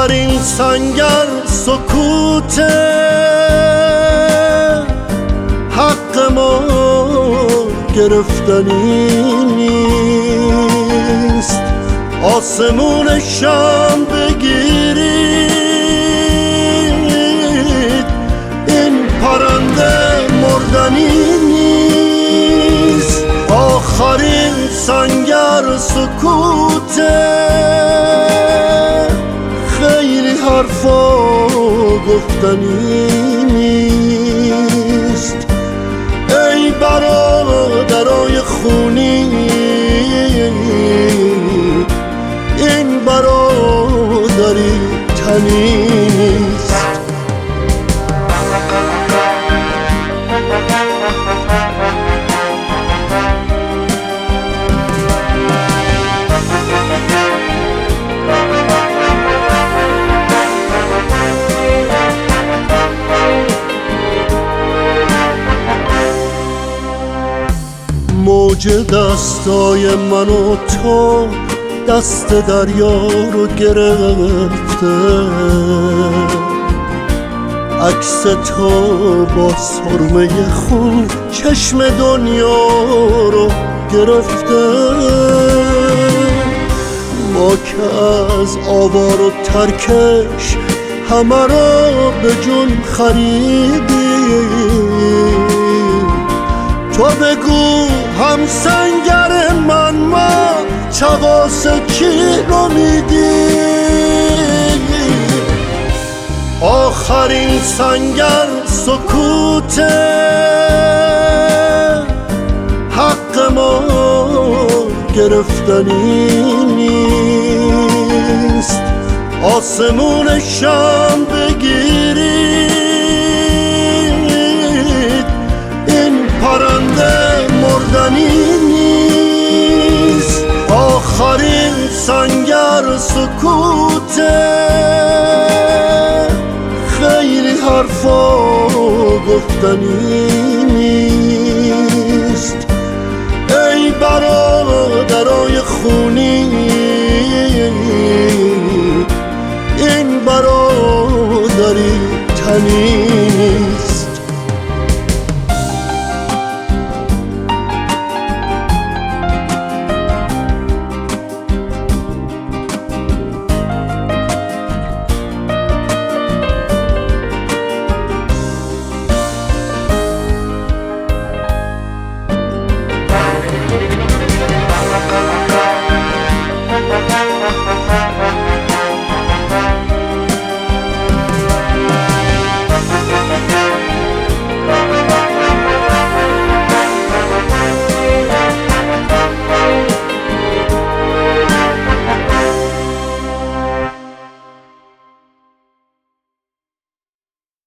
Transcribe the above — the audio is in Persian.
سنگر سکوت حق ما گرفتنی نیست. آسمون شام بگیرید. این پرنده مردنی نیست. آخرین سنگر سکوته. گفتنی نیست موج دستای من و تو دست دریا رو گرفته. عکس تو با سرمه خون چشم دنیا رو گرفته. ما که از آوار و ترکش همه را به جون خریدیم. تو بگو هم سنگر من ما چواس کی رو میدی؟ آخرین سنگر سکوت حق ما گرفتنی نیست. آسمون شام بگیری سنگر سکوت خیلی حرفا گفتنی نیست. ای برادرای خونی این برادری تنی نیست.